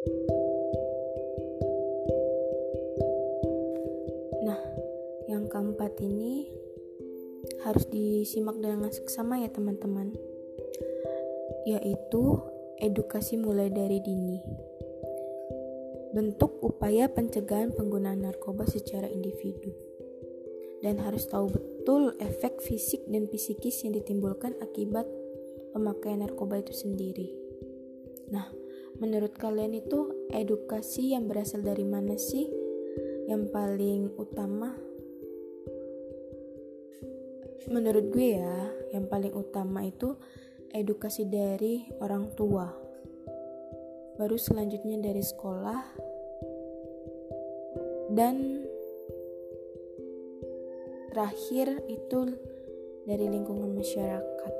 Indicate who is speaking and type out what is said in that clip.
Speaker 1: Nah, yang keempat ini harus disimak dengan seksama ya teman-teman. Yaitu edukasi mulai dari dini. Bentuk upaya pencegahan penggunaan narkoba secara individu. Dan harus tahu betul efek fisik dan psikis yang ditimbulkan akibat pemakaian narkoba itu sendiri. Nah menurut kalian itu edukasi yang berasal dari mana sih yang paling utama? Menurut gue ya yang paling utama itu edukasi dari orang tua. Baru selanjutnya dari sekolah. Dan terakhir itu dari lingkungan masyarakat